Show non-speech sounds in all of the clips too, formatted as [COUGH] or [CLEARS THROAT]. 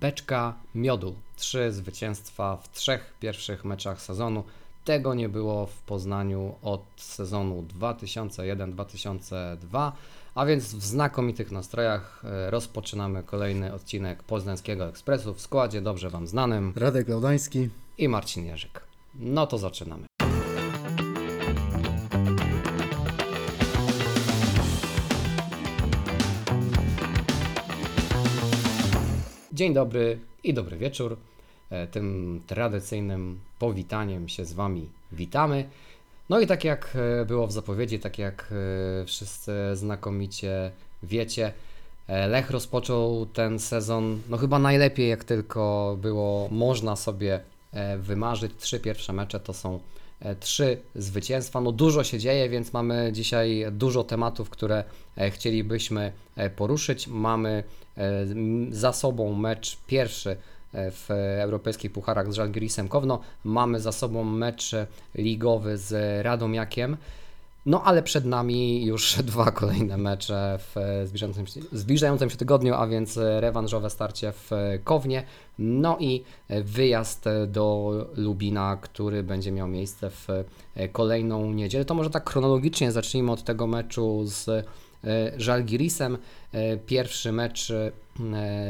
beczka miodu. Trzy zwycięstwa w trzech pierwszych meczach sezonu. Tego nie było w Poznaniu od sezonu 2001-2002. A więc w znakomitych nastrojach e, rozpoczynamy kolejny odcinek Poznańskiego Ekspresu w składzie dobrze Wam znanym Radek Laudański. i Marcin Jerzyk. No to zaczynamy. Dzień dobry i dobry wieczór. E, Tym tradycyjnym powitaniem się z Wami witamy. No i tak jak e, było w zapowiedzi, tak jak e, wszyscy znakomicie wiecie, Lech rozpoczął ten sezon no chyba najlepiej jak tylko było można sobie wymarzyć. Trzy pierwsze mecze to są trzy zwycięstwa. No dużo się dzieje, więc mamy dzisiaj dużo tematów, które e, chcielibyśmy e, poruszyć. Mamy e, za sobą mecz pierwszy e, w europejskich pucharach z Żalgirisem Kowno. Mamy za sobą mecz ligowy z Radomiakiem. No ale przed nami już [LAUGHS] dwa kolejne mecze w zbliżającym się, zbliżającym się tygodniu, a więc rewanżowe starcie w Kownie, no i wyjazd do Lubina, który będzie miał miejsce w kolejną niedzielę. To może tak chronologicznie zacznijmy od tego meczu z e, Żalgirisem. E, Pierwszy mecz e,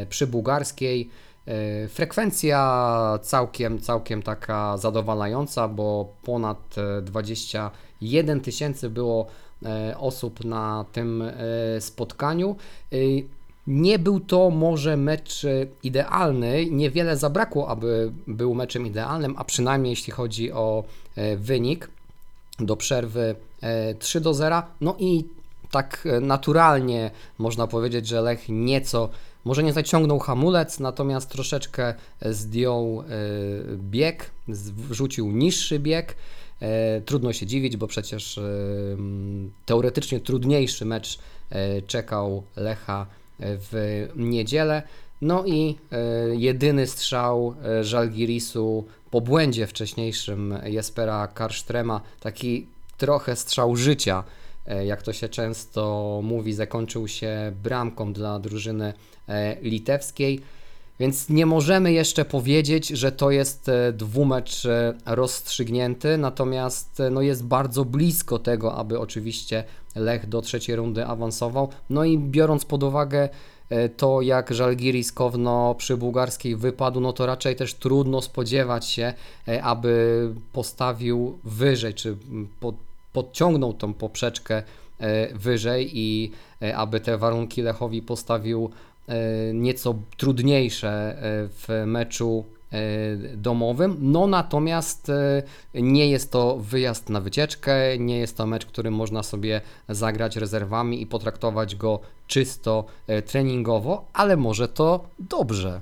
przy Bułgarskiej. E, Frekwencja całkiem, całkiem taka zadowalająca, bo ponad e, 21 tysięcy było e, osób na tym e, spotkaniu. E, Nie był to może mecz e, idealny, niewiele zabrakło, aby był meczem idealnym, a przynajmniej jeśli chodzi o e, wynik do przerwy e, 3 do 0. No i tak e, naturalnie można powiedzieć, że Lech nieco, może nie zaciągnął hamulec, natomiast troszeczkę e, zdjął e, bieg, wrzucił niższy bieg. E, Trudno się dziwić, bo przecież e, teoretycznie trudniejszy mecz e, czekał Lecha e, w niedzielę. No i e, jedyny strzał e, Żalgirisu po błędzie wcześniejszym Jespera Karsztrema, taki trochę strzał życia, e, jak to się często mówi, zakończył się bramką dla drużyny litewskiej. Więc nie możemy jeszcze powiedzieć, że to jest e, dwumecz e, rozstrzygnięty, natomiast e, no jest bardzo blisko tego, aby oczywiście Lech do trzeciej rundy awansował. No i biorąc pod uwagę to, jak Żalgiris Kowno przy bułgarskiej wypadł, no to raczej też trudno spodziewać się, aby postawił wyżej, czy pod, podciągnął tą poprzeczkę wyżej i aby te warunki Lechowi postawił nieco trudniejsze e, w meczu e, domowym. No natomiast e, nie jest to wyjazd na wycieczkę, nie jest to mecz, który można sobie zagrać rezerwami i potraktować go czysto e, treningowo, ale może to dobrze.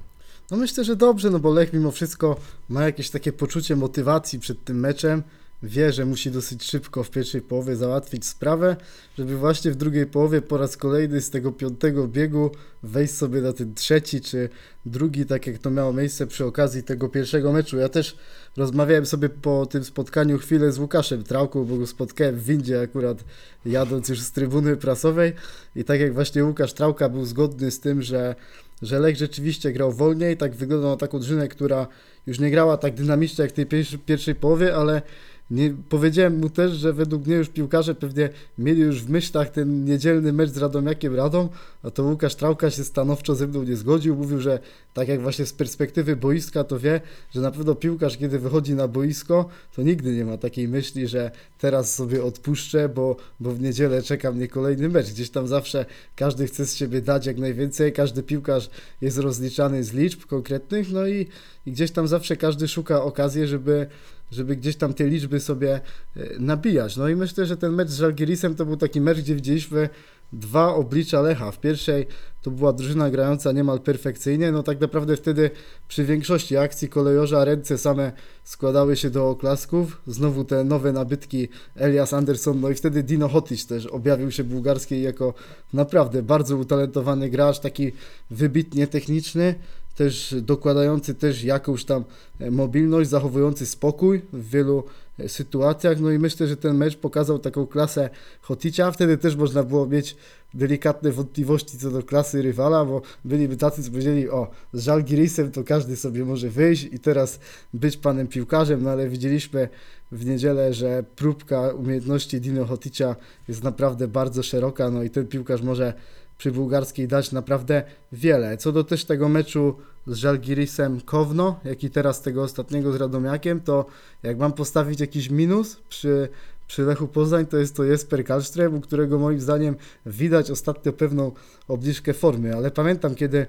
No myślę, że dobrze, no bo Lech mimo wszystko ma jakieś takie poczucie motywacji przed tym meczem. Wie, że musi dosyć szybko w pierwszej połowie załatwić sprawę, żeby właśnie w drugiej połowie po raz kolejny z tego piątego biegu wejść sobie na ten trzeci czy drugi, tak jak to miało miejsce przy okazji tego pierwszego meczu. Ja też rozmawiałem sobie po tym spotkaniu chwilę z Łukaszem Trałką, bo go spotkałem w windzie akurat jadąc już z trybuny prasowej i tak jak właśnie Łukasz Trałka był zgodny z tym, że że Lech rzeczywiście grał wolniej, tak wyglądał na taką drużynę, która już nie grała tak dynamicznie jak w tej pierwszej, połowie, ale nie, powiedziałem mu też, że według mnie już piłkarze pewnie mieli już w myślach ten niedzielny mecz z Radomiakiem Radom, a to Łukasz Trałka się stanowczo ze mną nie zgodził, mówił, że tak jak właśnie z perspektywy boiska to wie, że na pewno piłkarz kiedy wychodzi na boisko, to nigdy nie ma takiej myśli, że teraz sobie odpuszczę, bo, bo w niedzielę czeka mnie kolejny mecz. Gdzieś tam zawsze każdy chce z siebie dać jak najwięcej, każdy piłkarz jest rozliczany z liczb konkretnych, no i, i gdzieś tam zawsze każdy szuka okazji, żeby, żeby gdzieś tam te liczby sobie e, nabijać. No i myślę, że ten mecz z Żalgirisem to był taki mecz, gdzie widzieliśmy dwa oblicza Lecha. W pierwszej to była drużyna grająca niemal perfekcyjnie, no tak naprawdę wtedy przy większości akcji kolejorza ręce same składały się do oklasków. Znowu te nowe nabytki Elias Anderson, no i wtedy Dino Hotić też objawił się bułgarskiej jako naprawdę bardzo utalentowany gracz, taki wybitnie techniczny, też dokładający też jakąś tam e, mobilność, zachowujący spokój w wielu e, sytuacjach. No i myślę, że ten mecz pokazał taką klasę Hoticia. Wtedy też można było mieć delikatne wątpliwości co do klasy rywala, bo byliby tacy, co powiedzieli, o, z Żalgirisem to każdy sobie może wyjść i teraz być panem piłkarzem, no ale widzieliśmy w niedzielę, że próbka umiejętności Dino Hoticia jest naprawdę bardzo szeroka, no i ten piłkarz może przy bułgarskiej dać naprawdę wiele. Co do też tego meczu z Żalgirisem Kowno, jak i teraz tego ostatniego z Radomiakiem, to jak mam postawić jakiś minus przy, przy Lechu Poznań, to jest to Jesper Kallström, u którego moim zdaniem widać ostatnio pewną obniżkę formy, ale pamiętam kiedy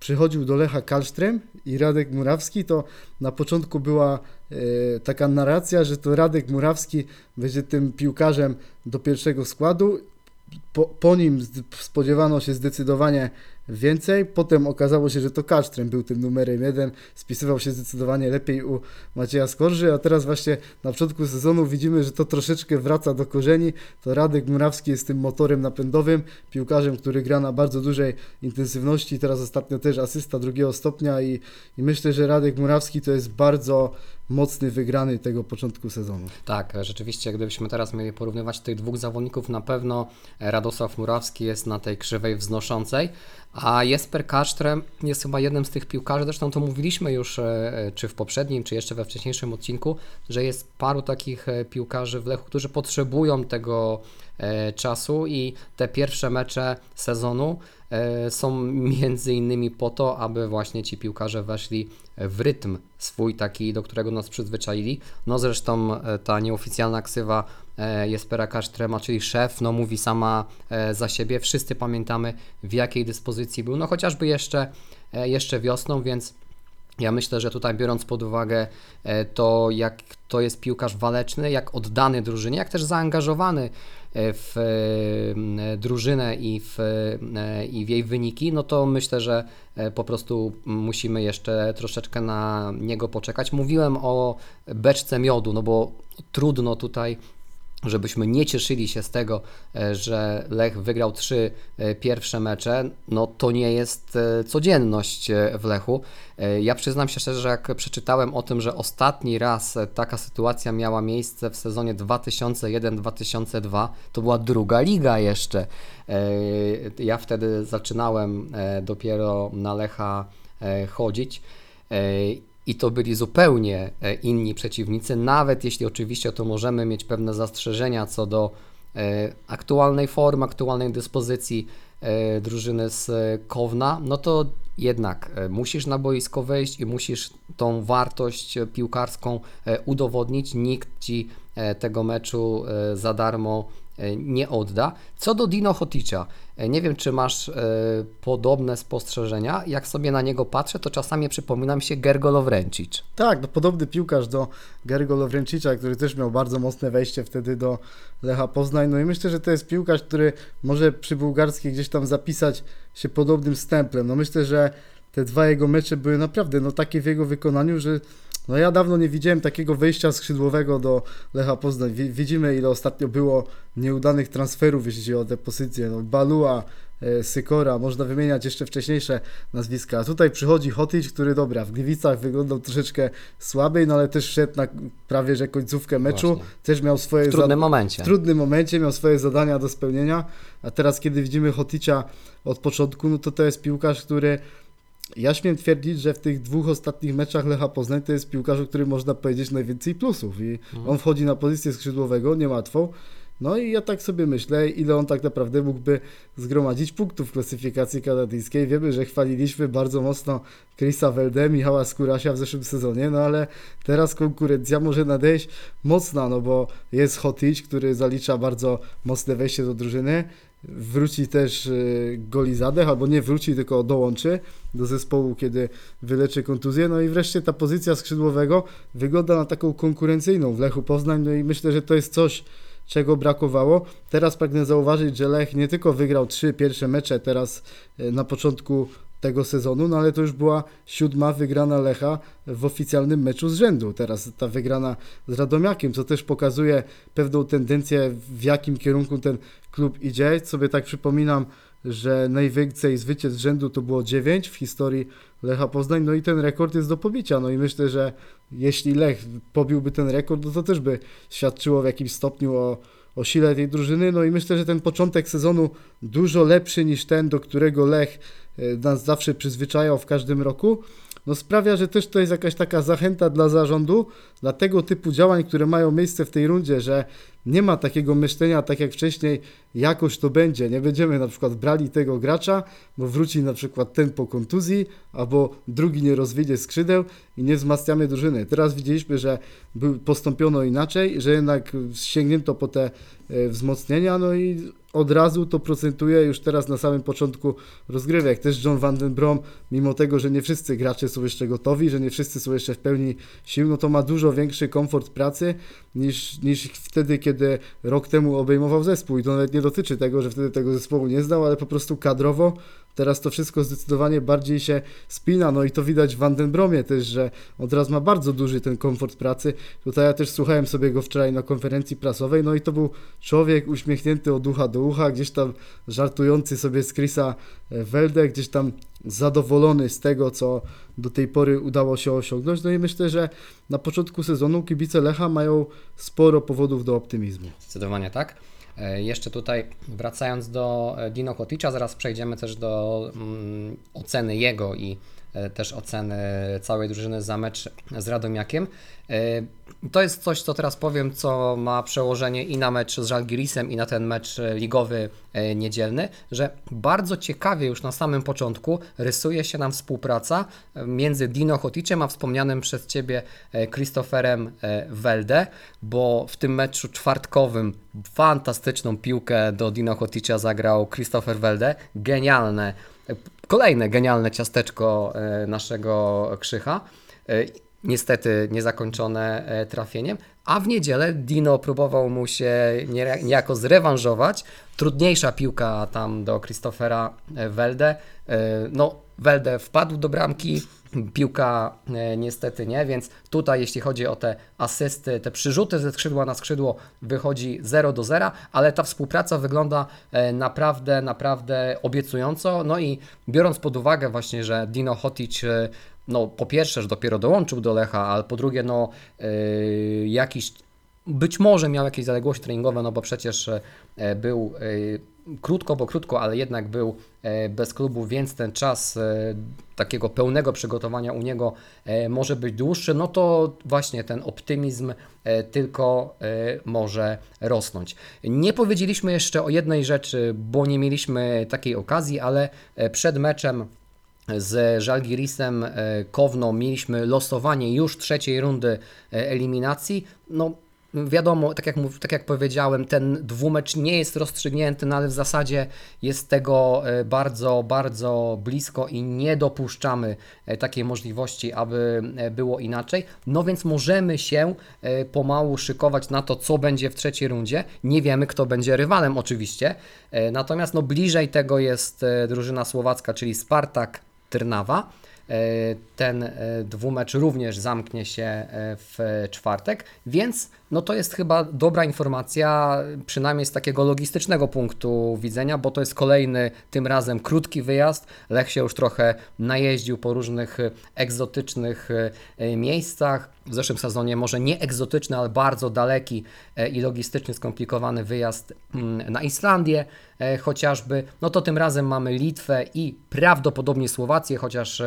przychodził do Lecha Kallström i Radek Murawski, to na początku była e, taka narracja, że to Radek Murawski będzie tym piłkarzem do pierwszego składu. Po, po nim spodziewano się zdecydowanie więcej. Potem okazało się, że to Kallström był tym numerem jeden. Spisywał się zdecydowanie lepiej u Macieja Skorży, a teraz właśnie na początku sezonu widzimy, że to troszeczkę wraca do korzeni. To Radek Murawski jest tym motorem napędowym, piłkarzem, który gra na bardzo dużej intensywności. Teraz ostatnio też asysta drugiego stopnia i, i myślę, że Radek Murawski to jest bardzo mocny wygrany tego początku sezonu. Tak, rzeczywiście, gdybyśmy teraz mieli porównywać tych dwóch zawodników, na pewno Radosław Murawski jest na tej krzywej wznoszącej, a Jesper Kasztrem jest chyba jednym z tych piłkarzy, zresztą to mówiliśmy już e, czy w poprzednim, czy jeszcze we wcześniejszym odcinku, że jest paru takich e, piłkarzy w Lechu, którzy potrzebują tego e, czasu i te pierwsze mecze sezonu e, są między innymi po to, aby właśnie ci piłkarze weszli w rytm swój taki, do którego nas przyzwyczaili. No zresztą e, ta nieoficjalna ksywa e, Jespera Kasztrema, czyli szef, no mówi sama e, za siebie. Wszyscy pamiętamy w jakiej dyspozycji był, no chociażby jeszcze, e, jeszcze wiosną, więc ja myślę, że tutaj biorąc pod uwagę e, to, jak to jest piłkarz waleczny, jak oddany drużynie, jak też zaangażowany e, w e, drużynę i w, e, i w jej wyniki, no to myślę, że e, po prostu musimy jeszcze troszeczkę na niego poczekać. Mówiłem o beczce miodu, no bo trudno tutaj żebyśmy nie cieszyli się z tego, e, że Lech wygrał trzy e, pierwsze mecze, no to nie jest e, codzienność w Lechu. Ja przyznam się szczerze, że jak przeczytałem o tym, że ostatni raz taka sytuacja miała miejsce w sezonie 2001-2002, to była druga liga jeszcze. Ja wtedy zaczynałem dopiero na Lecha chodzić. I to byli zupełnie e, inni przeciwnicy, nawet jeśli oczywiście to możemy mieć pewne zastrzeżenia co do e, aktualnej formy, aktualnej dyspozycji e, drużyny z Kowna, no to jednak musisz na boisko wejść i musisz tą wartość piłkarską udowodnić. Nikt ci tego meczu za darmo nie odda. Co do Dino Hoticia, e, nie wiem czy masz e, podobne spostrzeżenia. Jak sobie na niego patrzę, to czasami przypomina mi się Gergo Lovrencic. Tak, no podobny piłkarz do Garygo Lovrencicza, który też miał bardzo mocne wejście wtedy do Lecha Poznań. No i myślę, że to jest piłkarz, który może przy bułgarskiej gdzieś tam zapisać się podobnym stemplem. No myślę, że te dwa jego mecze były naprawdę no takie w jego wykonaniu, że no ja dawno nie widziałem takiego wejścia skrzydłowego do Lecha Poznań. Wi- Widzimy ile ostatnio było nieudanych transferów, jeśli chodzi o te pozycje. No, Balua, e, Sykora, można wymieniać jeszcze wcześniejsze nazwiska. A tutaj przychodzi Hotić, który dobra, w Gliwicach wyglądał troszeczkę słabiej, no ale też szedł na prawie że końcówkę meczu. Właśnie. Też miał swoje W trudnym momencie. w trudnym momencie miał swoje zadania do spełnienia, a teraz kiedy widzimy Hoticia od początku, no to to jest piłkarz, który ja śmiem twierdzić, że w tych dwóch ostatnich meczach Lecha Poznań to jest piłkarz, o którym można powiedzieć najwięcej plusów i on wchodzi na pozycję skrzydłowego, niełatwą. No i ja tak sobie myślę, ile on tak naprawdę mógłby zgromadzić punktów w klasyfikacji kanadyjskiej. Wiemy, że chwaliliśmy bardzo mocno Chrisa Welde, Michała Skurasia w zeszłym sezonie, no ale teraz konkurencja może nadejść mocna, no bo jest Hotić, który zalicza bardzo mocne wejście do drużyny. Wróci też y, Golizadech, albo nie wróci, tylko dołączy do zespołu, kiedy wyleczy kontuzję. No i wreszcie ta pozycja skrzydłowego wygląda na taką konkurencyjną w Lechu Poznań, no i myślę, że to jest coś, czego brakowało. Teraz pragnę zauważyć, że Lech nie tylko wygrał trzy pierwsze mecze teraz y, na początku tego sezonu, no ale to już była siódma wygrana Lecha w oficjalnym meczu z rzędu. Teraz ta wygrana z Radomiakiem, co też pokazuje pewną tendencję, w jakim kierunku ten klub idzie. Sobie tak przypominam że najwięcej zwycięstw z rzędu to było 9 w historii Lecha Poznań, no i ten rekord jest do pobicia, no i myślę, że jeśli Lech pobiłby ten rekord, no to też by świadczyło w jakimś stopniu o, o sile tej drużyny, no i myślę, że ten początek sezonu dużo lepszy niż ten, do którego Lech nas zawsze przyzwyczajał w każdym roku, no sprawia, że też to jest jakaś taka zachęta dla zarządu, dla tego typu działań, które mają miejsce w tej rundzie, że nie ma takiego myślenia, tak jak wcześniej, jakoś to będzie. Nie będziemy na przykład brali tego gracza, bo wróci na przykład ten po kontuzji, albo drugi nie rozwiedzie skrzydeł i nie wzmacniamy drużyny. Teraz widzieliśmy, że postąpiono inaczej, że jednak sięgnięto po te e, wzmocnienia, no i od razu to procentuje już teraz na samym początku rozgrywek. Też John Van Den Brom, mimo tego, że nie wszyscy gracze są jeszcze gotowi, że nie wszyscy są jeszcze w pełni sił, no to ma dużo większy komfort pracy niż, niż wtedy, kiedy rok temu obejmował zespół. I to nawet nie dotyczy tego, że wtedy tego zespołu nie znał, ale po prostu kadrowo Teraz to wszystko zdecydowanie bardziej się spina, no i to widać w Vandenbromie też, że on teraz ma bardzo duży ten komfort pracy. Tutaj ja też słuchałem sobie go wczoraj na konferencji prasowej, no i to był człowiek uśmiechnięty od ucha do ucha, gdzieś tam żartujący sobie z Chrisa Welde, gdzieś tam zadowolony z tego, co do tej pory udało się osiągnąć. No i myślę, że na początku sezonu kibice Lecha mają sporo powodów do optymizmu. Zdecydowanie tak. E, jeszcze tutaj wracając do e, Dino Koticza, zaraz przejdziemy też do mm, oceny jego i też oceny całej drużyny za mecz z Radomiakiem. To jest coś, co teraz powiem, co ma przełożenie i na mecz z Żalgirisem, i na ten mecz ligowy niedzielny, że bardzo ciekawie już na samym początku rysuje się nam współpraca między Dino Hoticiem a wspomnianym przez Ciebie Christopherem Welde, bo w tym meczu czwartkowym fantastyczną piłkę do Dino Hoticia zagrał Christopher Welde. Genialne, kolejne genialne ciasteczko naszego Krzycha. Niestety niezakończone trafieniem, a w niedzielę Dino próbował mu się niejako zrewanżować. Trudniejsza piłka tam do Christophera Welde. No, Welde wpadł do bramki, piłka niestety nie, więc tutaj jeśli chodzi o te asysty, te przyrzuty ze skrzydła na skrzydło wychodzi 0 do 0, ale ta współpraca wygląda naprawdę, naprawdę obiecująco. No i biorąc pod uwagę właśnie, że Dino Hotic no po pierwsze, że dopiero dołączył do Lecha, ale po drugie, no jakiś być może miał jakieś zaległości treningowe, no bo przecież e, był e, krótko, bo krótko, ale jednak był e, bez klubu, więc ten czas takiego pełnego przygotowania u niego może być dłuższy, no to właśnie ten optymizm tylko może rosnąć. Nie powiedzieliśmy jeszcze o jednej rzeczy, bo nie mieliśmy takiej okazji, ale przed meczem z Żalgirisem Kowno mieliśmy losowanie już trzeciej rundy eliminacji. No, Wiadomo, tak jak, tak jak powiedziałem, ten dwumecz nie jest rozstrzygnięty, no ale w zasadzie jest tego bardzo, bardzo blisko i nie dopuszczamy takiej możliwości, aby było inaczej. No więc możemy się pomału szykować na to, co będzie w trzeciej rundzie. Nie wiemy, kto będzie rywalem oczywiście, natomiast no bliżej tego jest drużyna słowacka, czyli Spartak Trnawa. Ten dwumecz również zamknie się w czwartek, więc no to jest chyba dobra informacja, przynajmniej z takiego logistycznego punktu widzenia, bo to jest kolejny, tym razem krótki wyjazd. Lech się już trochę najeździł po różnych egzotycznych miejscach. W zeszłym sezonie może nie egzotyczny, ale bardzo daleki i logistycznie skomplikowany wyjazd na Islandię chociażby. No to tym razem mamy Litwę i prawdopodobnie Słowację, chociaż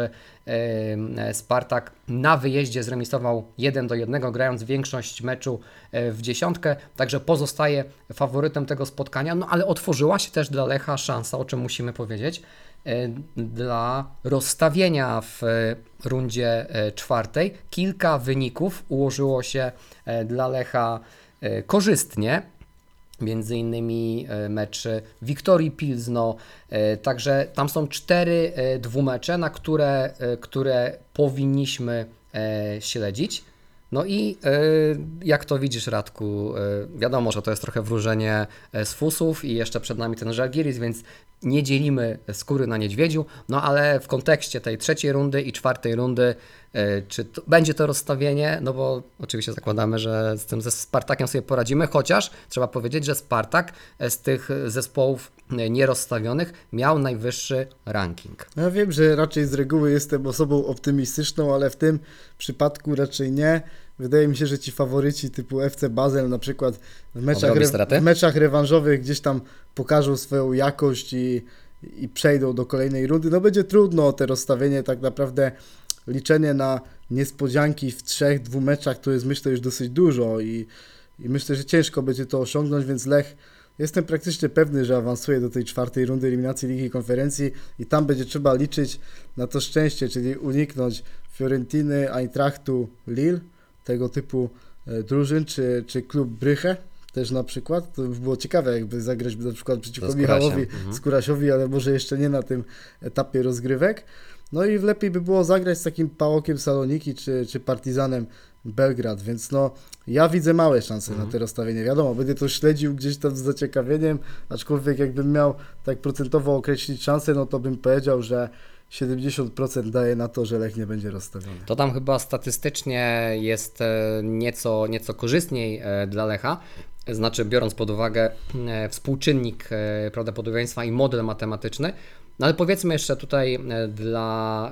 Spartak na wyjeździe zremisował 1 do 1, grając większość meczu w dziesiątkę, także pozostaje faworytem tego spotkania, no ale otworzyła się też dla Lecha szansa, o czym musimy powiedzieć, dla rozstawienia w rundzie czwartej. Kilka wyników ułożyło się dla Lecha korzystnie między innymi mecz Wiktorii Pilzno, także tam są cztery dwumecze, na które, które powinniśmy śledzić. No i jak to widzisz, Radku, wiadomo, że to jest trochę wróżenie z fusów i jeszcze przed nami ten Żalgiris, więc nie dzielimy skóry na niedźwiedziu, no ale w kontekście tej trzeciej rundy i czwartej rundy, czy to, będzie to rozstawienie, no bo oczywiście zakładamy, że z tym ze Spartakiem sobie poradzimy, chociaż trzeba powiedzieć, że Spartak z tych zespołów e, nierozstawionych miał najwyższy ranking. Ja wiem, że raczej z reguły jestem osobą optymistyczną, ale w tym przypadku raczej nie. Wydaje mi się, że ci faworyci typu FC Basel na przykład w meczach, re, w meczach rewanżowych gdzieś tam pokażą swoją jakość i, i przejdą do kolejnej rundy. No będzie trudno o te rozstawienie, tak naprawdę liczenie na niespodzianki w trzech, dwóch meczach to jest myślę już dosyć dużo i, i myślę, że ciężko będzie to osiągnąć, więc Lech jestem praktycznie pewny, że awansuje do tej czwartej rundy eliminacji Ligi Konferencji i tam będzie trzeba liczyć na to szczęście, czyli uniknąć Fiorentiny, Eintrachtu, Lille, tego typu e, drużyn, czy, czy klub Bryche też na przykład. To by było ciekawe, jakby zagrać na przykład przeciwko z Michałowi mhm. Skurasiowi, ale może jeszcze nie na tym etapie rozgrywek. No i lepiej by było zagrać z takim Pałokiem Saloniki czy, czy Partizanem Belgrad, więc no ja widzę małe szanse Mhm. na te rozstawienie. Wiadomo, będę to śledził gdzieś tam z zaciekawieniem, aczkolwiek jakbym miał tak procentowo określić szanse, no to bym powiedział, że 70% daje na to, że Lech nie będzie rozstawiony. To tam chyba statystycznie jest e, nieco, nieco korzystniej e, dla Lecha. Znaczy, biorąc pod uwagę e, współczynnik prawdopodobieństwa i model matematyczny. No ale powiedzmy jeszcze tutaj dla,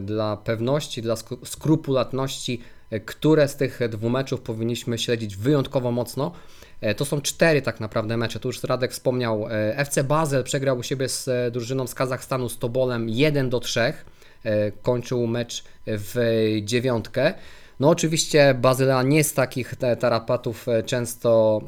dla pewności, dla skru- skrupulatności, które z tych dwóch meczów powinniśmy śledzić wyjątkowo mocno. E, To są cztery tak naprawdę mecze. Tu już Radek wspomniał. e, FC Basel przegrał u siebie z e, drużyną z Kazachstanu z Tobolem 1 do 3. E, Kończył mecz w dziewiątkę. No oczywiście Bazylea nie z takich tarapatów często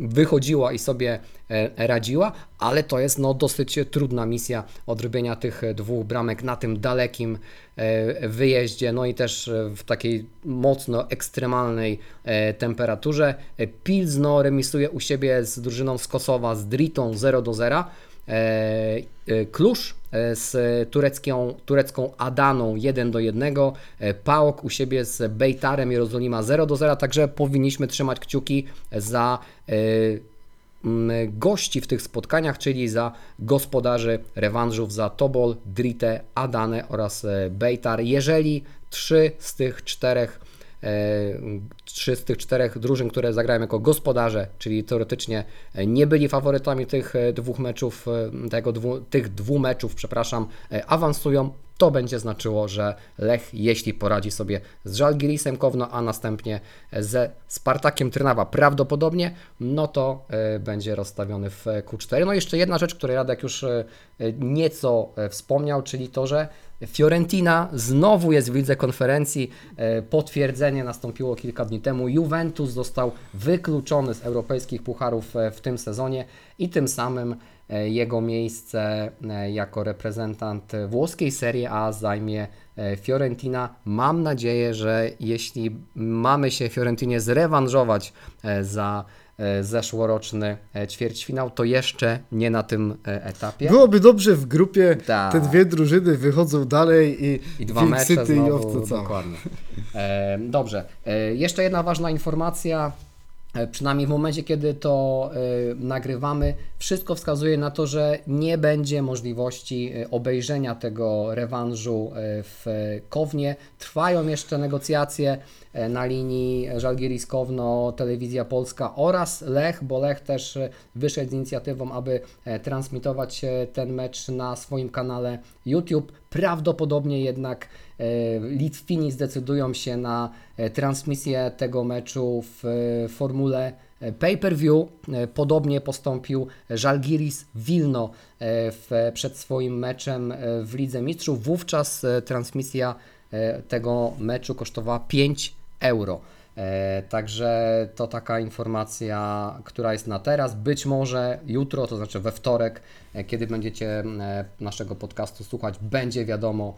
wychodziła i sobie e, radziła, ale to jest no, dosyć trudna misja odrobienia tych dwóch bramek na tym dalekim e, wyjeździe, no i też e, w takiej mocno ekstremalnej e, temperaturze. E, Pilzno remisuje u siebie z drużyną z Kosowa z Dritą 0 do 0. E, e, Klusz e, z turecką, turecką Adaną 1 do 1, e, Paok u siebie z Bejtarem Jerozolima 0 do 0, także powinniśmy trzymać kciuki za gości w tych spotkaniach, czyli za gospodarzy rewanżów za Tobol, Drite, Adane oraz Bejtar. Jeżeli trzy z tych czterech trzy z tych czterech drużyn, które zagrają jako gospodarze, czyli teoretycznie e, nie byli faworytami tych e, dwóch meczów, e, tego dwu, tych dwóch meczów, przepraszam, e, awansują, to będzie znaczyło, że Lech, jeśli poradzi sobie z Żalgirisem Kowno, a następnie ze Spartakiem Trnawa prawdopodobnie, no to e, będzie rozstawiony w Q4. No i jeszcze jedna rzecz, której Radek już e, nieco e, wspomniał, czyli to, że Fiorentina znowu jest w lidze konferencji. E, Potwierdzenie nastąpiło kilka dni temu. Juventus został wykluczony z europejskich pucharów e, w tym sezonie i tym samym e, jego miejsce jako reprezentant włoskiej Serie A zajmie Fiorentina. Mam nadzieję, że jeśli mamy się Fiorentinie zrewanżować za zeszłoroczny e, ćwierćfinał, to jeszcze nie na tym e, etapie. Byłoby dobrze w grupie, Tak. te dwie drużyny wychodzą dalej i, I dwa mecze City i znowu, owce całe. dokładnie. E, dobrze. E, jeszcze jedna ważna informacja. E, Przynajmniej w momencie, kiedy to e, nagrywamy, wszystko wskazuje na to, że nie będzie możliwości e, obejrzenia tego rewanżu w Kownie. Trwają jeszcze negocjacje na linii Żalgiris Kowno, Telewizja Polska oraz Lech, bo Lech też wyszedł z inicjatywą, aby transmitować ten mecz na swoim kanale YouTube. Prawdopodobnie jednak Litwini zdecydują się na e, transmisję tego meczu w e, formule e, pay-per-view. E, Podobnie postąpił Żalgiris Wilno e, w, przed swoim meczem e, w Lidze Mistrzów. Wówczas e, transmisja e, tego meczu kosztowała 5 euro. E, Także to taka informacja, która jest na teraz. Być może jutro, to znaczy we wtorek, e, kiedy będziecie e, naszego podcastu słuchać, będzie wiadomo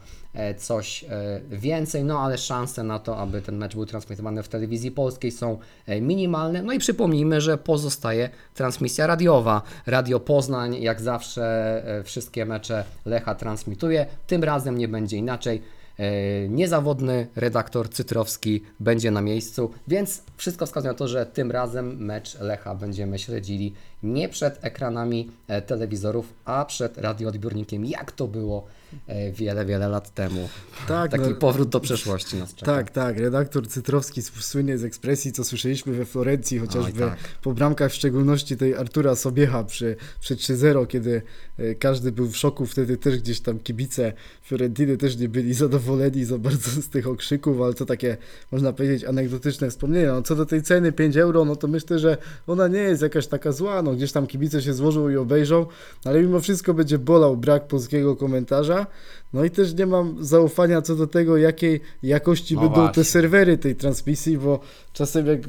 coś więcej, no ale szanse na to, aby ten mecz był transmitowany w telewizji polskiej są minimalne. No i przypomnijmy, że pozostaje transmisja radiowa. Radio Poznań, jak zawsze, wszystkie mecze Lecha transmituje. Tym razem nie będzie inaczej. E, niezawodny redaktor Cytrowski będzie na miejscu, więc wszystko wskazuje na to, że tym razem mecz Lecha będziemy śledzili nie przed ekranami e, telewizorów, a przed radioodbiornikiem, jak to było e, wiele, wiele lat temu. Tak, Taki no- powrót do przeszłości nas czeka. Tak, tak. Redaktor Cytrowski słynnie z ekspresji, co słyszeliśmy we Florencji, chociażby Oj, tak. po bramkach, w szczególności tej Artura Sobiecha przy, przy 3-0, kiedy e, każdy był w szoku. Wtedy też gdzieś tam kibice Fiorentiny też nie byli [LAUGHS] zadowoleni za bardzo z tych okrzyków, ale to takie, można powiedzieć, anegdotyczne wspomnienia. No, co do tej ceny 5 euro, no to myślę, że ona nie jest jakaś taka zła. No, gdzieś tam kibice się złożą i obejrzą, ale mimo wszystko będzie bolał brak polskiego komentarza. No i też nie mam zaufania co do tego, jakiej jakości No będą te właśnie. serwery tej transmisji, bo czasem jak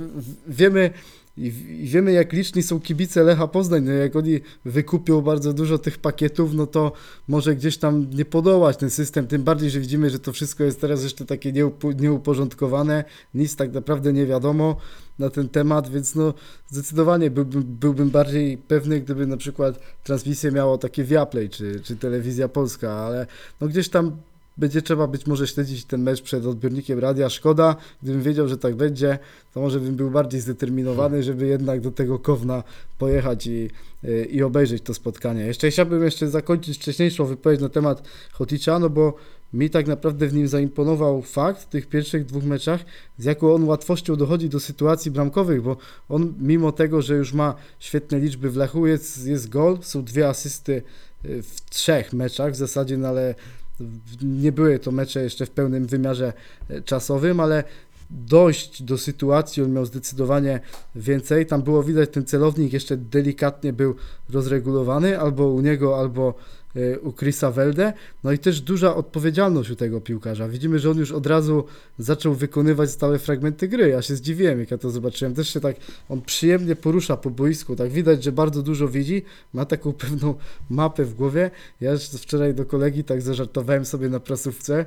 wiemy i wiemy jak liczni są kibice Lecha Poznań, no jak oni wykupią bardzo dużo tych pakietów, no to może gdzieś tam nie podołać ten system, tym bardziej, że widzimy, że to wszystko jest teraz jeszcze takie nieupo- nieuporządkowane, nic tak naprawdę nie wiadomo na ten temat, więc no zdecydowanie byłbym, byłbym bardziej pewny, gdyby na przykład transmisję miało takie Viaplay czy, czy Telewizja Polska, ale no gdzieś tam będzie trzeba być może śledzić ten mecz przed odbiornikiem radia. Szkoda, gdybym wiedział, że tak będzie, to może bym był bardziej zdeterminowany, żeby jednak do tego Kowna pojechać i, i obejrzeć to spotkanie. Jeszcze chciałbym jeszcze zakończyć wcześniejszą wypowiedź na temat Hoticza, no bo mi tak naprawdę w nim zaimponował fakt w tych pierwszych dwóch meczach, z jaką on łatwością dochodzi do sytuacji bramkowych, bo on mimo tego, że już ma świetne liczby w Lechu, jest, jest gol, są dwie asysty y, w trzech meczach w zasadzie, no ale nie były to mecze jeszcze w pełnym wymiarze e, czasowym, ale dojść do sytuacji on miał zdecydowanie więcej. Tam było widać, ten celownik jeszcze delikatnie był rozregulowany, albo u niego, albo u Chrisa Welde. No i też duża odpowiedzialność u tego piłkarza. Widzimy, że on już od razu zaczął wykonywać stałe fragmenty gry. Ja się zdziwiłem, jak ja to zobaczyłem. Też się tak, on przyjemnie porusza po boisku. Tak widać, że bardzo dużo widzi. Ma taką [LAUGHS] pewną mapę w głowie. Ja wczoraj do kolegi tak zażartowałem sobie na prasówce,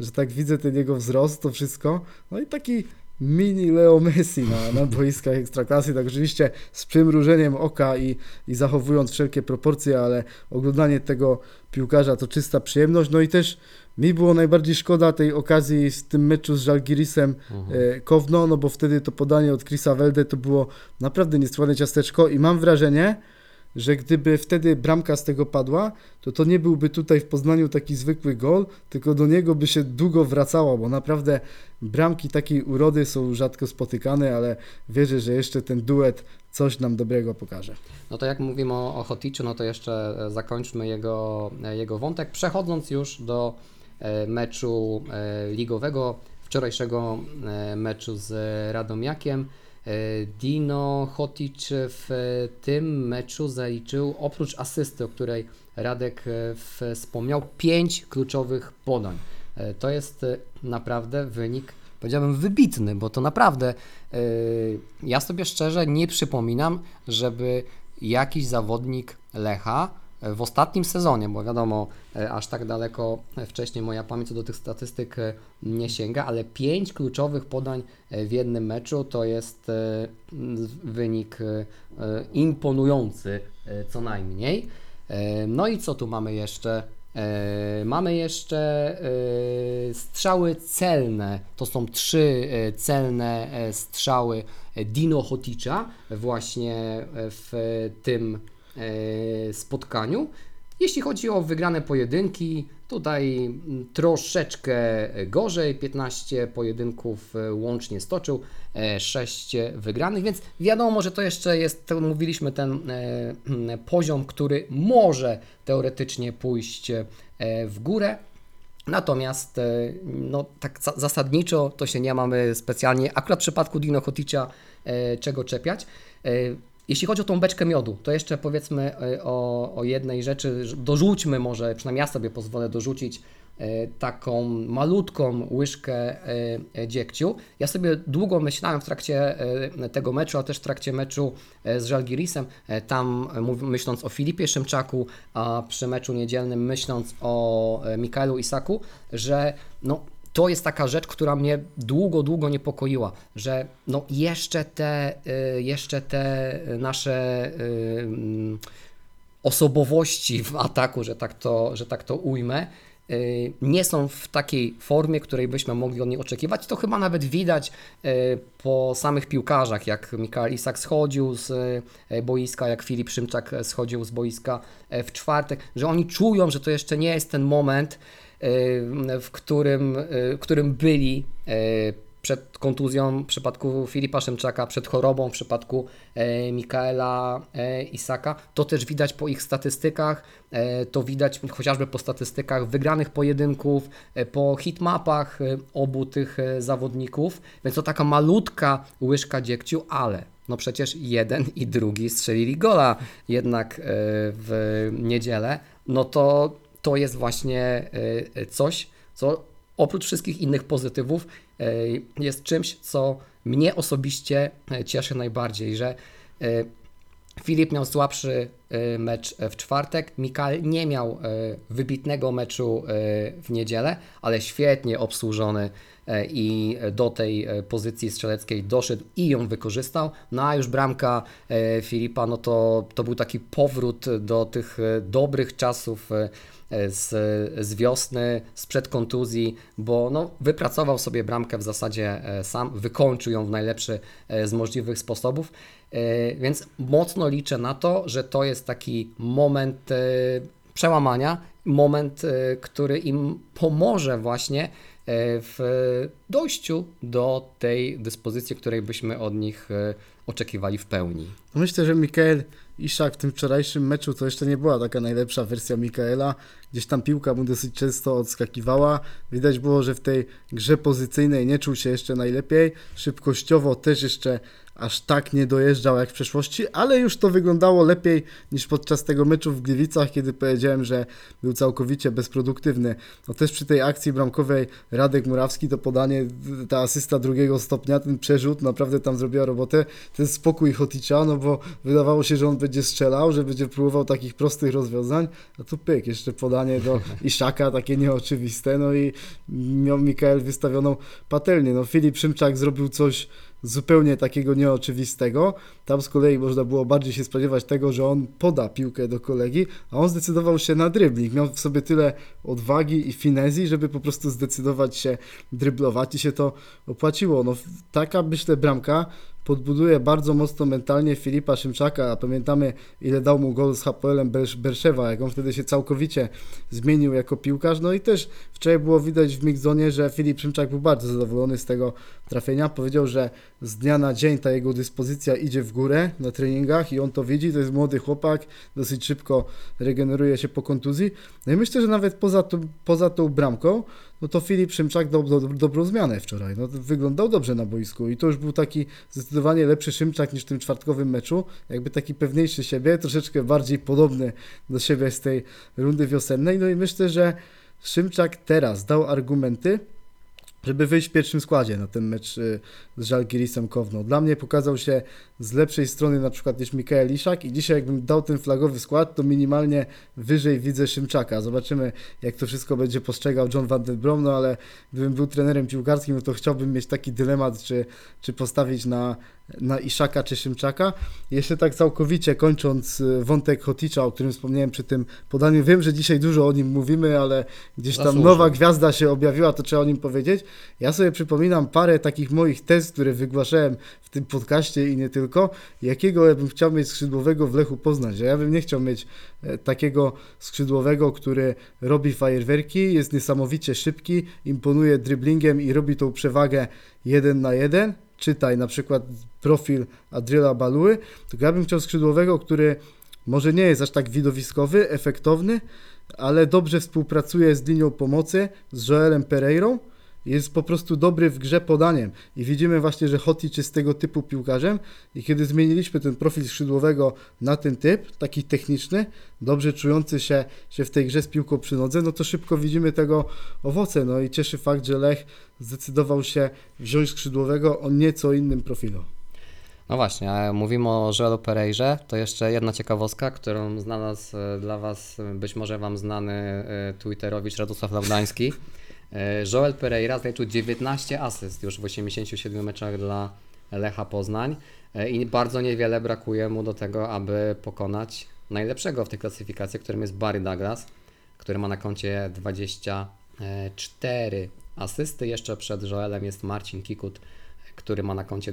że tak widzę ten jego wzrost, to wszystko. No i taki mini Leo Messi na, na boiskach Ekstraklasy, tak oczywiście z przymrużeniem oka i, i zachowując wszelkie proporcje, ale oglądanie tego piłkarza to czysta przyjemność. No i też mi było najbardziej szkoda tej okazji w tym meczu z Żalgirisem e, Kowno, no bo wtedy to podanie od Chrisa Welde to było naprawdę niesłane ciasteczko i mam wrażenie, że gdyby wtedy bramka z tego padła, to to nie byłby tutaj w Poznaniu taki zwykły gol, tylko do niego by się długo wracało, bo naprawdę bramki takiej urody są rzadko spotykane, ale wierzę, że jeszcze ten duet coś nam dobrego pokaże. No to jak mówimy o, o Hoticzu, no to jeszcze e, zakończmy jego, e, jego wątek, przechodząc już do e, meczu ligowego, wczorajszego meczu z Radomiakiem. E, Dino Hotic w tym meczu zaliczył oprócz asysty, o której Radek e, wspomniał, pięć kluczowych podań. E, To jest e, naprawdę wynik, powiedziałbym, wybitny, bo to naprawdę e, ja sobie szczerze nie przypominam, żeby jakiś zawodnik Lecha e, w ostatnim sezonie, bo wiadomo, e, aż tak daleko e, wcześniej moja pamięć do tych statystyk e, nie sięga, ale pięć kluczowych podań e, w jednym meczu to jest e, wynik e, e, imponujący e, co najmniej. E, No i co tu mamy jeszcze? E, Mamy jeszcze e, strzały celne. To są trzy e, celne e, strzały e, Dino Hoticza właśnie e, w tym e, spotkaniu. Jeśli chodzi o wygrane pojedynki, tutaj troszeczkę gorzej, 15 pojedynków e, łącznie stoczył, 6 wygranych, więc wiadomo, że to jeszcze jest, to mówiliśmy, ten e, [CLEARS THROAT] poziom, który może teoretycznie pójść e, w górę. Natomiast e, no, tak za- zasadniczo to się nie mamy specjalnie, akurat w przypadku Dino Hoticza, e, czego czepiać. Jeśli chodzi o tą beczkę miodu, to jeszcze powiedzmy e, o, o jednej rzeczy, dorzućmy może, przynajmniej ja sobie pozwolę dorzucić e, taką malutką łyżkę e, dziegciu. Ja sobie długo myślałem w trakcie tego meczu, a też w trakcie meczu z Żalgirisem, tam myśląc o Filipie Szymczaku, a przy meczu niedzielnym myśląc o Mikaelu Isaku, że no, to jest taka rzecz, która mnie długo, długo niepokoiła, że no jeszcze te, y, jeszcze te nasze y, mm, osobowości w ataku, że tak to, że tak to ujmę, y, nie są w takiej formie, której byśmy mogli od nich oczekiwać. To chyba nawet widać po samych piłkarzach, jak Mikael Isak schodził z boiska, jak Filip Szymczak schodził z boiska y, w czwartek, że oni czują, że to jeszcze nie jest ten moment, w którym, y, w którym byli y, przed kontuzją w przypadku Filipa Szymczaka, przed chorobą w przypadku e, Mikaela e, Isaka. To też widać po ich statystykach, e, to widać chociażby po statystykach wygranych pojedynków, po hitmapach obu tych zawodników, więc to taka malutka łyżka dziegciu, ale no przecież jeden i drugi strzelili gola jednak w niedzielę, no to to jest właśnie e, coś, co oprócz wszystkich innych pozytywów e, jest czymś, co mnie osobiście e, cieszy najbardziej, że Filip miał słabszy mecz w czwartek, Mikael nie miał wybitnego meczu w niedzielę, ale świetnie obsłużony i do tej e, pozycji strzeleckiej doszedł i ją wykorzystał. No a już bramka e, Filipa, no to, to był taki powrót do tych e, dobrych czasów e, z, z wiosny, sprzed kontuzji, bo no, wypracował sobie bramkę w zasadzie e, sam, wykończył ją w najlepszy e, z możliwych sposobów, E, więc mocno liczę na to, że to jest taki moment e, przełamania, moment, e, który im pomoże właśnie e, w dojściu do tej dyspozycji, której byśmy od nich e, oczekiwali w pełni. Myślę, że Mikael Iszak w tym wczorajszym meczu to jeszcze nie była taka najlepsza wersja Mikaela. Gdzieś tam piłka mu dosyć często odskakiwała. Widać było, że w tej grze pozycyjnej nie czuł się jeszcze najlepiej. Szybkościowo też jeszcze aż tak nie dojeżdżał jak w przeszłości, ale już to wyglądało lepiej niż podczas tego meczu w Gliwicach, kiedy powiedziałem, że był całkowicie bezproduktywny. No też przy tej akcji bramkowej Radek Murawski to podanie, ta asysta drugiego stopnia, ten przerzut naprawdę tam zrobiła robotę. Ten spokój Hoticza, no bo wydawało się, że on będzie strzelał, że będzie próbował takich prostych rozwiązań, a tu pyk, jeszcze podanie do Iszaka, takie nieoczywiste, no i miał Mikael wystawioną patelnię. No Filip Szymczak zrobił coś zupełnie takiego nieoczywistego. Tam z kolei można było bardziej się spodziewać tego, że on poda piłkę do kolegi, a on zdecydował się na drybling. Miał w sobie tyle odwagi i finezji, żeby po prostu zdecydować się dryblować i się to opłaciło. No, taka myślę bramka podbuduje bardzo mocno mentalnie Filipa Szymczaka, a pamiętamy ile dał mu gol z Hapoelem Bersz- Berszewa, jak on wtedy się całkowicie zmienił jako piłkarz, no i też wczoraj było widać w Mixzonie, że Filip Szymczak był bardzo zadowolony z tego trafienia, powiedział, że z dnia na dzień ta jego dyspozycja idzie w górę na treningach i on to widzi, to jest młody chłopak, dosyć szybko regeneruje się po kontuzji, no i myślę, że nawet poza, poza tą bramką, no to Filip Szymczak dał do, dobrą zmianę wczoraj. No, wyglądał dobrze na boisku i to już był taki zdecydowanie lepszy Szymczak niż w tym czwartkowym meczu. Jakby taki pewniejszy siebie, troszeczkę bardziej podobny do siebie z tej rundy wiosennej. No i myślę, że Szymczak teraz dał argumenty, żeby wyjść w pierwszym składzie na ten mecz y, z Żalgirisem Kowno. Dla mnie pokazał się z lepszej strony na przykład niż Mikael Iszak i dzisiaj jakbym dał ten flagowy skład, to minimalnie wyżej widzę Szymczaka. Zobaczymy jak to wszystko będzie postrzegał John Van Den Brom, no ale gdybym był trenerem piłkarskim, no to chciałbym mieć taki dylemat, czy, czy postawić na, na Iszaka czy Szymczaka. Jeszcze tak całkowicie kończąc y, wątek Hoticza, o którym wspomniałem przy tym podaniu, wiem, że dzisiaj dużo o nim mówimy, ale gdzieś tam nowa gwiazda się objawiła, to trzeba o nim powiedzieć. Ja sobie przypominam parę takich moich tez, które wygłaszałem w tym podcaście i nie tylko. Jakiego ja bym chciał mieć skrzydłowego w Lechu Poznań, ja bym nie chciał mieć e, takiego skrzydłowego, który robi fajerwerki, jest niesamowicie szybki, imponuje driblingiem i robi tą przewagę jeden na jeden. Czytaj na przykład profil Adriela Baluły, tylko ja bym chciał skrzydłowego, który może nie jest aż tak widowiskowy, efektowny, ale dobrze współpracuje z linią pomocy, z Joelem Pereirą. Jest po prostu dobry w grze podaniem. I widzimy właśnie, że Hotic jest tego typu piłkarzem. I kiedy zmieniliśmy ten profil skrzydłowego na ten typ, taki techniczny, dobrze czujący się, się w tej grze z piłką przy nodze, no to szybko widzimy tego owoce. No i cieszy fakt, że Lech zdecydował się wziąć skrzydłowego o nieco innym profilu. No właśnie, mówimy o Joelu Pereirze, to jeszcze jedna ciekawostka, którą znalazł e, dla Was, e, być może Wam znany e, Twitterowicz Radosław Laudański. E, Joel Pereira zaliczył 19 asyst już w 87 meczach dla Lecha Poznań e, i bardzo niewiele brakuje mu do tego, aby pokonać najlepszego w tej klasyfikacji, którym jest Barry Douglas. który ma na koncie 24 asysty. Jeszcze przed Joelem jest Marcin Kikut, który ma na koncie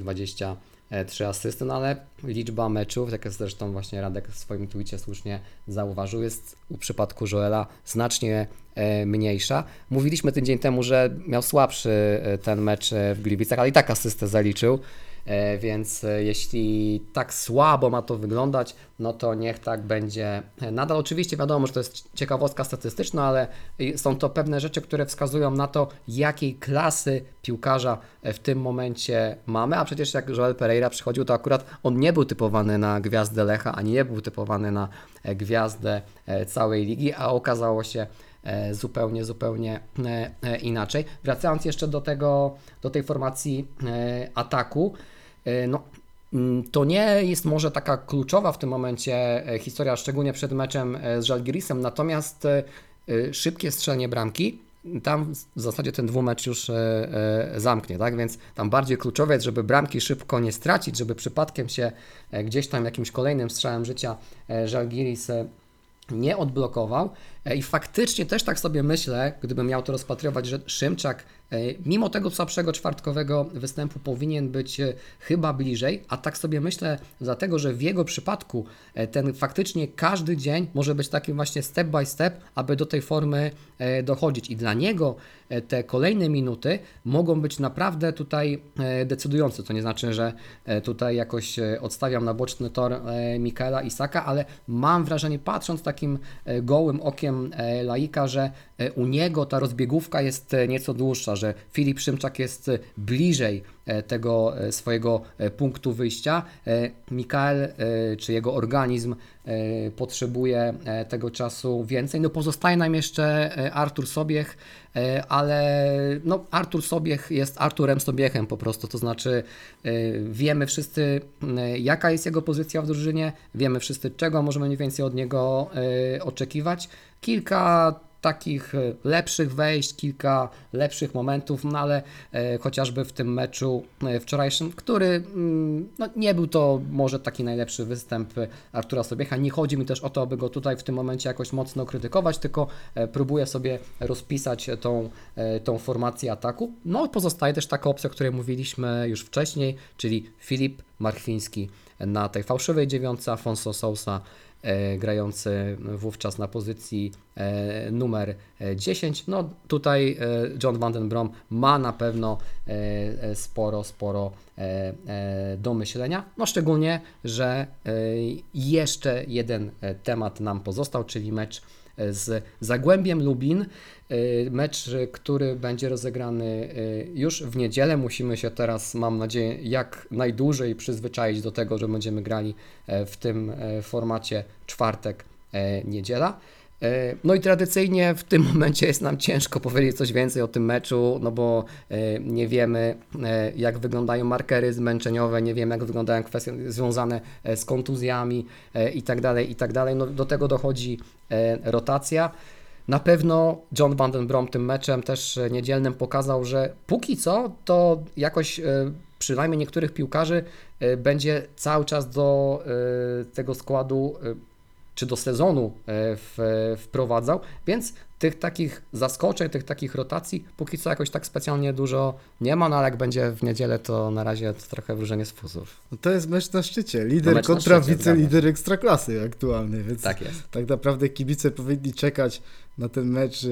23 asysty, no ale liczba meczów, tak jak zresztą właśnie Radek w swoim tweetie słusznie zauważył, jest w przypadku Joela znacznie e, mniejsza. Mówiliśmy tydzień temu, że miał słabszy e, ten mecz e, w Gliwicach, ale i tak asystę zaliczył. E, Więc e, jeśli tak słabo ma to wyglądać, no to niech tak będzie. Nadal oczywiście wiadomo, że to jest ciekawostka statystyczna, ale są to pewne rzeczy, które wskazują na to, jakiej klasy piłkarza e, w tym momencie mamy. A przecież jak Joel Pereira przychodził, to akurat on nie był typowany na gwiazdę Lecha, ani nie był typowany na gwiazdę całej ligi, a okazało się zupełnie, zupełnie inaczej. Wracając jeszcze do tego, do tej formacji ataku, no mm, to nie jest może taka kluczowa w tym momencie e, historia, szczególnie przed meczem e, z Żalgirisem, natomiast e, e, szybkie strzelenie bramki, tam w zasadzie ten dwumecz już e, e, zamknie, tak? Więc tam bardziej kluczowe jest, żeby bramki szybko nie stracić, żeby przypadkiem się e, gdzieś tam jakimś kolejnym strzałem życia e, Żalgiris e, nie odblokował. E, I faktycznie też tak sobie myślę, gdybym miał to rozpatrywać, że Szymczak, e, mimo tego słabszego czwartkowego występu, powinien być e, chyba bliżej. A tak sobie myślę, dlatego że w jego przypadku ten faktycznie każdy dzień może być takim właśnie step by step, aby do tej formy dochodzić. I dla niego te kolejne minuty mogą być naprawdę tutaj decydujące. To nie znaczy, że tutaj jakoś odstawiam na boczny tor Mikaela Isaka, ale mam wrażenie, patrząc takim gołym okiem e, laika, że e, u niego ta rozbiegówka jest e, nieco dłuższa, że Filip Szymczak jest bliżej tego swojego punktu wyjścia. Mikael czy jego organizm potrzebuje tego czasu więcej. No pozostaje nam jeszcze Artur Sobiech, ale no Artur Sobiech jest Arturem Sobiechem po prostu, to znaczy e, wiemy wszyscy e, jaka jest jego pozycja w drużynie, wiemy wszyscy czego możemy mniej więcej od niego e, oczekiwać. Kilka takich e, lepszych wejść, kilka lepszych momentów, no ale e, chociażby w tym meczu e, wczorajszym, który mm, no, nie był to może taki najlepszy występ Artura Sobiecha. Nie chodzi mi też o to, aby go tutaj w tym momencie jakoś mocno krytykować, tylko próbuję sobie rozpisać tą, tą formację ataku. No pozostaje też taka opcja, o której mówiliśmy już wcześniej, czyli Filip Marchwiński na tej fałszywej dziewiątce, Afonso Sousa grający wówczas na pozycji e, numer e, 10. No tutaj e, John Van Den Brom ma na pewno e, e, sporo, sporo e, e, do myślenia. No szczególnie, że e, jeszcze jeden e, temat nam pozostał, czyli mecz e, z Zagłębiem Lubin. E, Mecz, który będzie rozegrany e, już w niedzielę. Musimy się teraz, mam nadzieję, jak najdłużej przyzwyczaić do tego, że będziemy grali e, w tym formacie czwartek, niedziela. E, No i tradycyjnie w tym [LAUGHS] momencie jest nam ciężko powiedzieć coś więcej o tym meczu, no bo e, nie wiemy e, jak wyglądają markery zmęczeniowe, nie wiemy jak wyglądają kwestie związane z kontuzjami e, i tak tak. No do tego dochodzi rotacja. Na pewno John Van Den Brom tym meczem też niedzielnym pokazał, że póki co to jakoś przynajmniej niektórych piłkarzy będzie cały czas do tego składu czy do sezonu e, w, wprowadzał, więc tych takich zaskoczeń, tych takich rotacji póki co jakoś tak specjalnie dużo nie ma, no ale jak będzie w niedzielę, to na razie to trochę wróżenie z fuzów. No to jest mecz na szczycie. Lider na kontra wicelider ekstraklasy aktualny, więc Tak jest. tak naprawdę kibice powinni czekać na ten mecz e,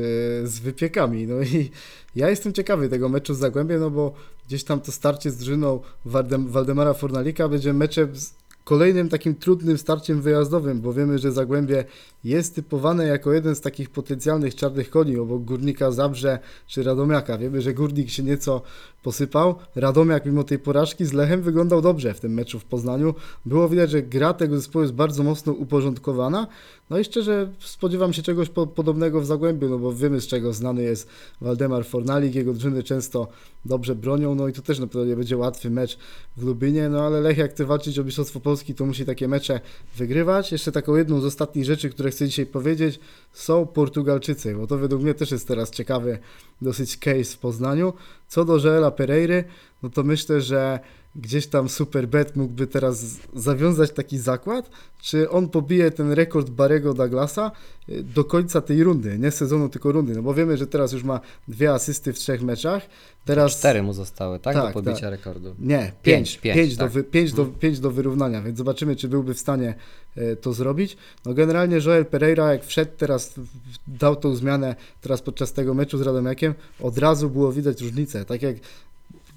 z wypiekami. No i ja jestem ciekawy tego meczu z Zagłębiem, no bo gdzieś tam to starcie z drużyną Waldem, Waldemara Fornalika będzie meczem z kolejnym takim trudnym starciem wyjazdowym, bo wiemy, że Zagłębie jest typowane jako jeden z takich potencjalnych czarnych koni obok Górnika Zabrze czy Radomiaka. Wiemy, że Górnik się nieco posypał. Radomiak mimo tej porażki z Lechem wyglądał dobrze w tym meczu w Poznaniu. Było widać, że gra tego zespołu jest bardzo mocno uporządkowana. No i szczerze spodziewam się czegoś po, podobnego w Zagłębiu, no bo wiemy z czego znany jest Waldemar Fornalik, jego drużyny często dobrze bronią, no i tu też na pewno nie będzie łatwy mecz w Lubinie, no ale Lech jak chce walczyć o Mistrzostwo Polski, to musi takie mecze wygrywać. Jeszcze taką jedną z ostatnich rzeczy, które chcę dzisiaj powiedzieć, są Portugalczycy, bo to według mnie też jest teraz ciekawy dosyć case w Poznaniu. Co do Joela Pereiry, no to myślę, że gdzieś tam Superbet mógłby teraz zawiązać taki zakład, czy on pobije ten rekord Barego Douglasa y, do końca tej rundy, nie sezonu, tylko rundy, no bo wiemy, że teraz już ma dwie asysty w trzech meczach, teraz... Cztery mu zostały, tak? Tak, do pobicia tak. rekordu. Nie, Pięć, pięć, pięć, pięć, tak. do, wy, pięć, do, pięć do wyrównania, więc zobaczymy, czy byłby w stanie e, to zrobić. No generalnie Joel Pereira, jak wszedł teraz, dał tą zmianę teraz podczas tego meczu z Radomiakiem, od razu było widać różnicę. Tak jak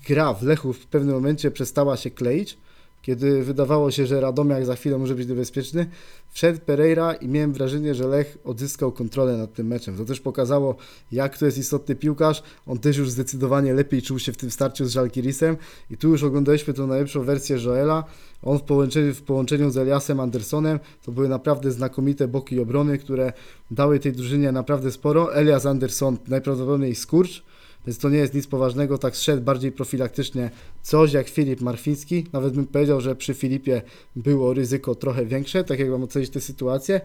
gra w Lechu w pewnym momencie przestała się kleić, kiedy wydawało się, że Radomiak za chwilę może być niebezpieczny, wszedł Pereira i miałem wrażenie, że Lech odzyskał kontrolę nad tym meczem. To też pokazało, jak to jest istotny piłkarz. On też już zdecydowanie lepiej czuł się w tym starciu z Żalkirisem i tu już oglądaliśmy tą najlepszą wersję Joela. On w połączeniu, w połączeniu z Eliasem Andersonem to były naprawdę znakomite boki obrony, które dały tej drużynie naprawdę sporo. Elias Anderson najprawdopodobniej skurcz, więc to nie jest nic poważnego, tak szedł bardziej profilaktycznie coś jak Filip Marfiński. Nawet bym powiedział, że przy Filipie było ryzyko trochę większe, tak jak mam ocenić tę sytuację.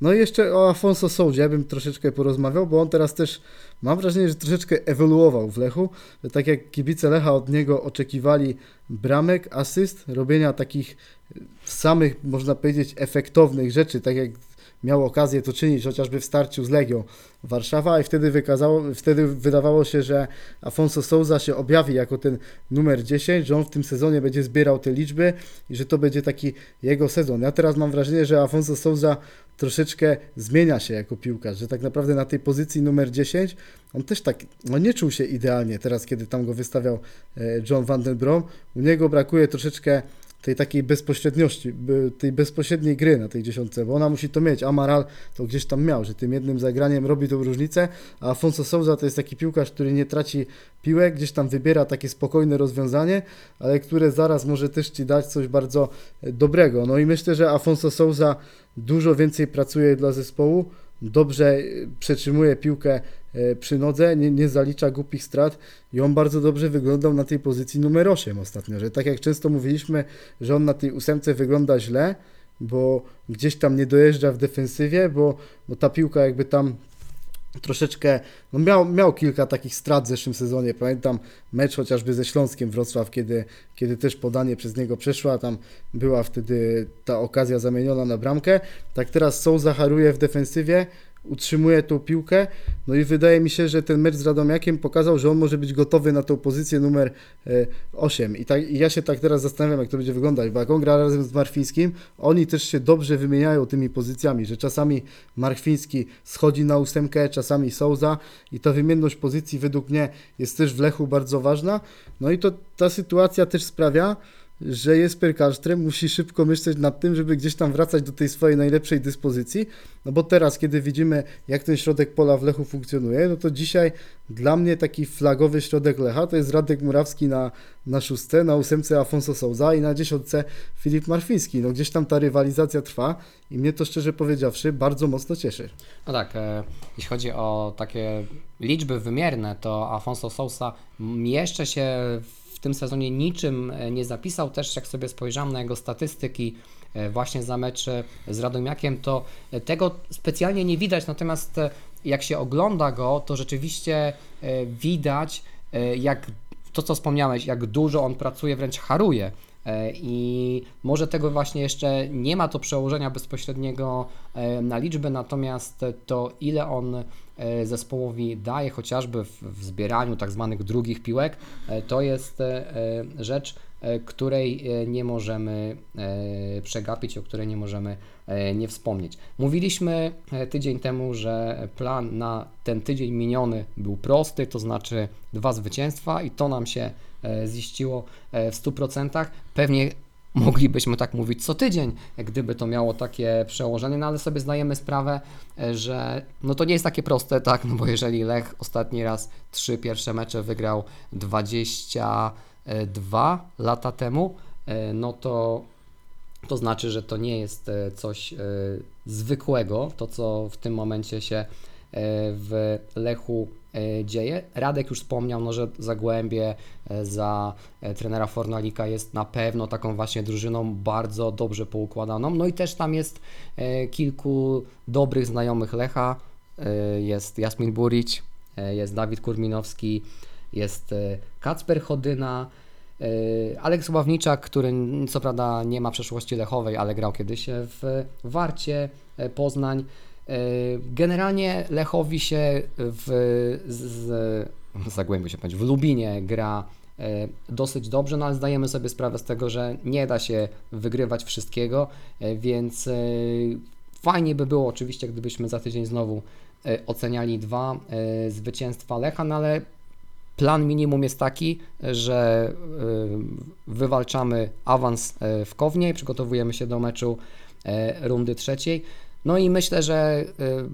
No i jeszcze o Afonso Soudzie bym troszeczkę porozmawiał, bo on teraz też mam wrażenie, że troszeczkę ewoluował w Lechu. Tak jak kibice Lecha od niego oczekiwali bramek, asyst, robienia takich samych, można powiedzieć, efektownych rzeczy, tak jak miał okazję to czynić chociażby w starciu z Legią Warszawa i wtedy, wykazało, wtedy wydawało się, że Afonso Souza się objawi jako ten numer 10, że on w tym sezonie będzie zbierał te liczby i że to będzie taki jego sezon. Ja teraz mam wrażenie, że Afonso Souza troszeczkę zmienia się jako piłkarz, że tak naprawdę na tej pozycji numer 10 on też tak, no nie czuł się idealnie teraz, kiedy tam go wystawiał e, John Van Den Brom. U niego brakuje troszeczkę tej takiej bezpośredniości, tej bezpośredniej gry na tej dziesiątce, bo ona musi to mieć. Amaral to gdzieś tam miał, że tym jednym zagraniem robi tą różnicę, a Afonso Souza to jest taki piłkarz, który nie traci piłek, gdzieś tam wybiera takie spokojne rozwiązanie, ale które zaraz może też Ci dać coś bardzo dobrego. No i myślę, że Afonso Souza dużo więcej pracuje dla zespołu, dobrze e, przetrzymuje piłkę e, przy nodze, nie, nie zalicza głupich strat i on bardzo dobrze wyglądał na tej pozycji numer 8 ostatnio, że tak jak często mówiliśmy, że on na tej ósemce wygląda źle, bo gdzieś tam nie dojeżdża w defensywie, bo, bo ta piłka jakby tam troszeczkę, no miał, miał kilka takich strat w zeszłym sezonie, pamiętam mecz chociażby ze Śląskiem Wrocław, kiedy, kiedy też podanie przez niego przeszła, tam była wtedy ta okazja zamieniona na bramkę, tak teraz Souza haruje w defensywie, utrzymuje tą piłkę, no i wydaje mi się, że ten mecz z Radomiakiem pokazał, że on może być gotowy na tą pozycję numer e, 8 i, tak, i ja się tak teraz zastanawiam, jak to będzie wyglądać, bo jak on gra razem z Marfińskim, oni też się dobrze wymieniają tymi pozycjami, że czasami Marfiński schodzi na ósemkę, czasami Souza i ta wymienność pozycji według mnie jest też w Lechu bardzo ważna, no i to ta sytuacja też sprawia, że Jesper Karlström musi szybko myśleć nad tym, żeby gdzieś tam wracać do tej swojej najlepszej dyspozycji, no bo teraz, kiedy widzimy, jak ten środek pola w Lechu funkcjonuje, no to dzisiaj dla mnie taki flagowy środek Lecha to jest Radek Murawski na, na szóstce, na ósemce Afonso Souza i na dziesiątce Filip Marfiński. No gdzieś tam ta rywalizacja trwa i mnie to szczerze powiedziawszy bardzo mocno cieszy. No tak, e, jeśli chodzi o takie liczby wymierne, to Afonso Sousa jeszcze się w tym sezonie niczym e, nie zapisał. Też jak sobie spojrzałem na jego statystyki e, właśnie za mecz z Radomiakiem, to e, tego specjalnie nie widać, natomiast jak się ogląda go, to rzeczywiście widać jak to, co wspomniałeś, jak dużo on pracuje, wręcz haruje. I może tego właśnie jeszcze nie ma to przełożenia bezpośredniego na liczbę, natomiast to ile on zespołowi daje, chociażby w, w zbieraniu tak zwanych drugich piłek, e, to jest e, e, rzecz, e, której e, nie możemy e, przegapić, o której nie możemy e, nie wspomnieć. Mówiliśmy e, tydzień temu, że plan na ten tydzień miniony był prosty, to znaczy dwa zwycięstwa i to nam się e, ziściło e, w 100%. Pewnie moglibyśmy tak mówić co tydzień, gdyby to miało takie przełożenie, no ale sobie zdajemy sprawę, e, że no to nie jest takie proste, tak, no bo jeżeli Lech ostatni raz trzy pierwsze mecze wygrał 22 lata temu, e, no to to znaczy, że to nie jest e, coś zwykłego, to co w tym momencie się w Lechu e, dzieje. Radek już wspomniał, no, że Zagłębie e, za e, trenera Fornalika jest na pewno taką właśnie drużyną bardzo dobrze poukładaną. No i też tam jest e, kilku dobrych znajomych Lecha. E, Jest Jasmin Burić, e, jest Dawid Kurminowski, jest e, Kacper Chodyna. E, Aleks Ławniczak, który co prawda nie ma przeszłości lechowej, ale grał kiedyś w Warcie e, Poznań. E, Generalnie Lechowi się w, z, Zagłębiu się w Lubinie gra e, dosyć dobrze, no ale zdajemy sobie sprawę z tego, że nie da się wygrywać wszystkiego, e, więc fajnie by było oczywiście, gdybyśmy za tydzień znowu oceniali dwa zwycięstwa Lecha, no ale plan minimum jest taki, że y, wywalczamy awans y, w Kownie i przygotowujemy się do meczu y, rundy trzeciej. No i myślę, że y,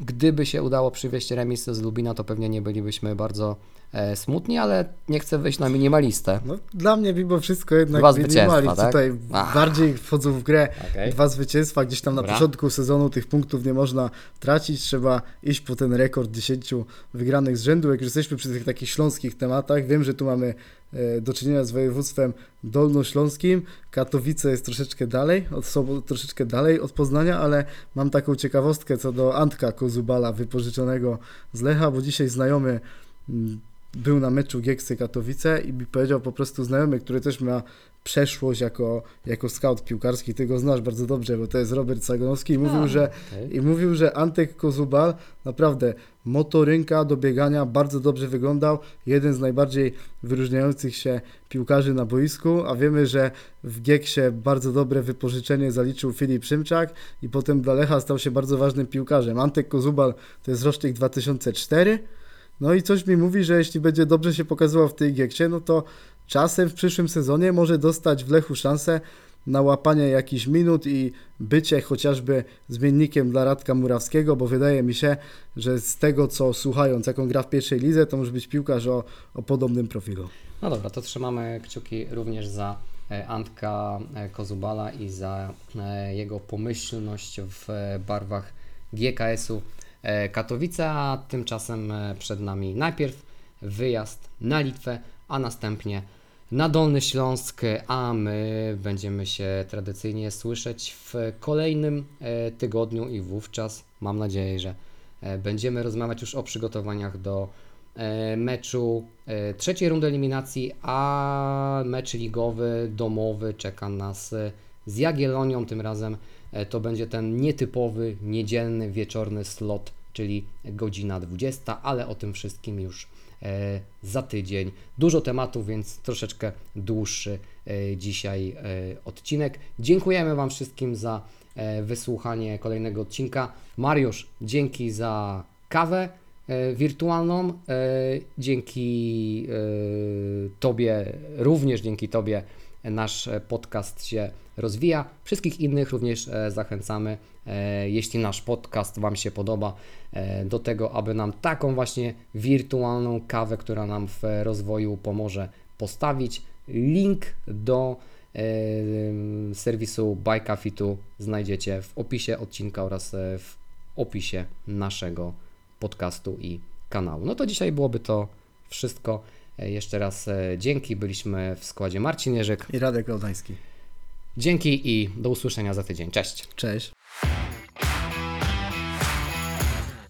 gdyby się udało przywieźć remis z Lubina, to pewnie nie bylibyśmy bardzo e, smutni, ale nie chcę wyjść na minimalistę. No, dla mnie mimo wszystko jednak Dwa minimalizm. tak? Tutaj Ach. bardziej wchodzą w grę Okej. dwa zwycięstwa, gdzieś tam na Dobra. początku sezonu tych punktów nie można tracić, trzeba iść po ten rekord 10 wygranych z rzędu. Jak już jesteśmy przy tych takich śląskich tematach, wiem, że tu mamy e, do czynienia z województwem dolnośląskim, Katowice jest troszeczkę dalej, od Sobo, troszeczkę dalej od Poznania, ale mam taką ciekawostkę co do Antka Kozubala wypożyczonego z Lecha, bo dzisiaj znajomy mm, był na meczu Gieksy Katowice i mi powiedział po prostu znajomy, który też ma przeszłość jako, jako scout piłkarski, ty go znasz bardzo dobrze, bo to jest Robert Sagonowski i mówił, A, że okej. i mówił, że Antek Kozubal naprawdę motorynka do biegania bardzo dobrze wyglądał. Jeden z najbardziej wyróżniających się piłkarzy na boisku, a wiemy, że w Gieksie bardzo dobre wypożyczenie zaliczył Filip Szymczak i potem dla Lecha stał się bardzo ważnym piłkarzem. Antek Kozubal to jest rocznik 2004. No i coś mi mówi, że jeśli będzie dobrze się pokazywał w tej Gieksie, no to czasem w przyszłym sezonie może dostać w Lechu szansę na łapanie jakichś minut i bycie chociażby zmiennikiem dla Radka Murawskiego, bo wydaje mi się, że z tego co słuchając, jaką gra w pierwszej lidze, to może być piłkarz o, o podobnym profilu. No dobra, to trzymamy kciuki również za e, Antka e, Kozubala i za e, jego pomyślność w barwach GKS-u Katowice, a tymczasem e, przed nami najpierw wyjazd na Litwę, a następnie na Dolny Śląsk, a my będziemy się tradycyjnie słyszeć w kolejnym e, tygodniu i wówczas mam nadzieję, że e, będziemy rozmawiać już o przygotowaniach do e, meczu e, trzeciej rundy eliminacji, a mecz ligowy, domowy czeka nas e, z Jagiellonią. Tym razem e, to będzie ten nietypowy, niedzielny, wieczorny slot, czyli godzina 20, ale o tym wszystkim już e, za tydzień. Dużo tematów, więc troszeczkę dłuższy e, dzisiaj e, odcinek. Dziękujemy Wam wszystkim za e, wysłuchanie kolejnego odcinka. Mariusz, dzięki za kawę e, wirtualną. E, Dzięki e, Tobie, również dzięki Tobie nasz e, podcast się rozwija. Wszystkich innych również e, zachęcamy, e, jeśli nasz podcast Wam się podoba, do tego, aby nam taką właśnie wirtualną kawę, która nam w rozwoju pomoże, postawić. Link do serwisu Buy Coffee Tu znajdziecie w opisie odcinka oraz w opisie naszego podcastu i kanału. No to dzisiaj byłoby to wszystko. E, Jeszcze raz e, dzięki. Byliśmy w składzie Marcin Jerzyk. I Radek Gałdański. Dzięki i do usłyszenia za tydzień. Cześć. Cześć.